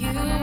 you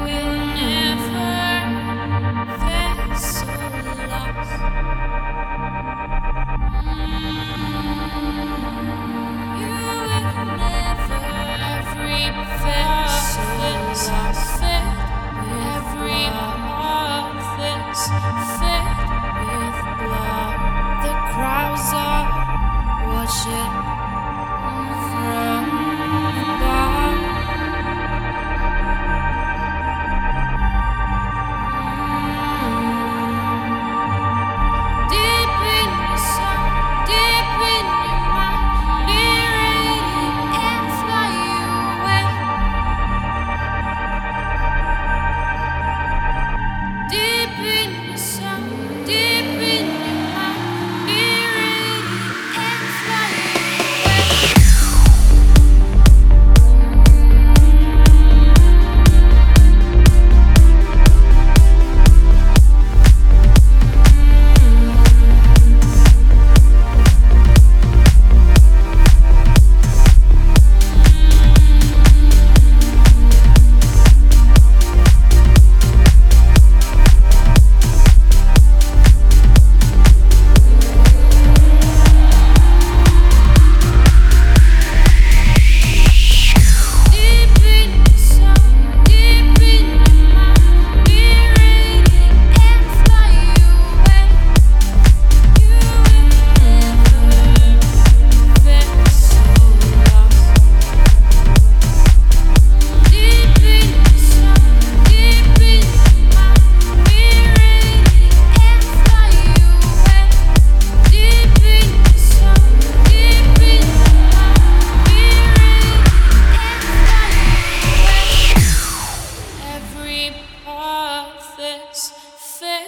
heart that's fed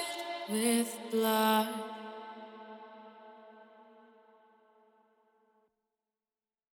with blood.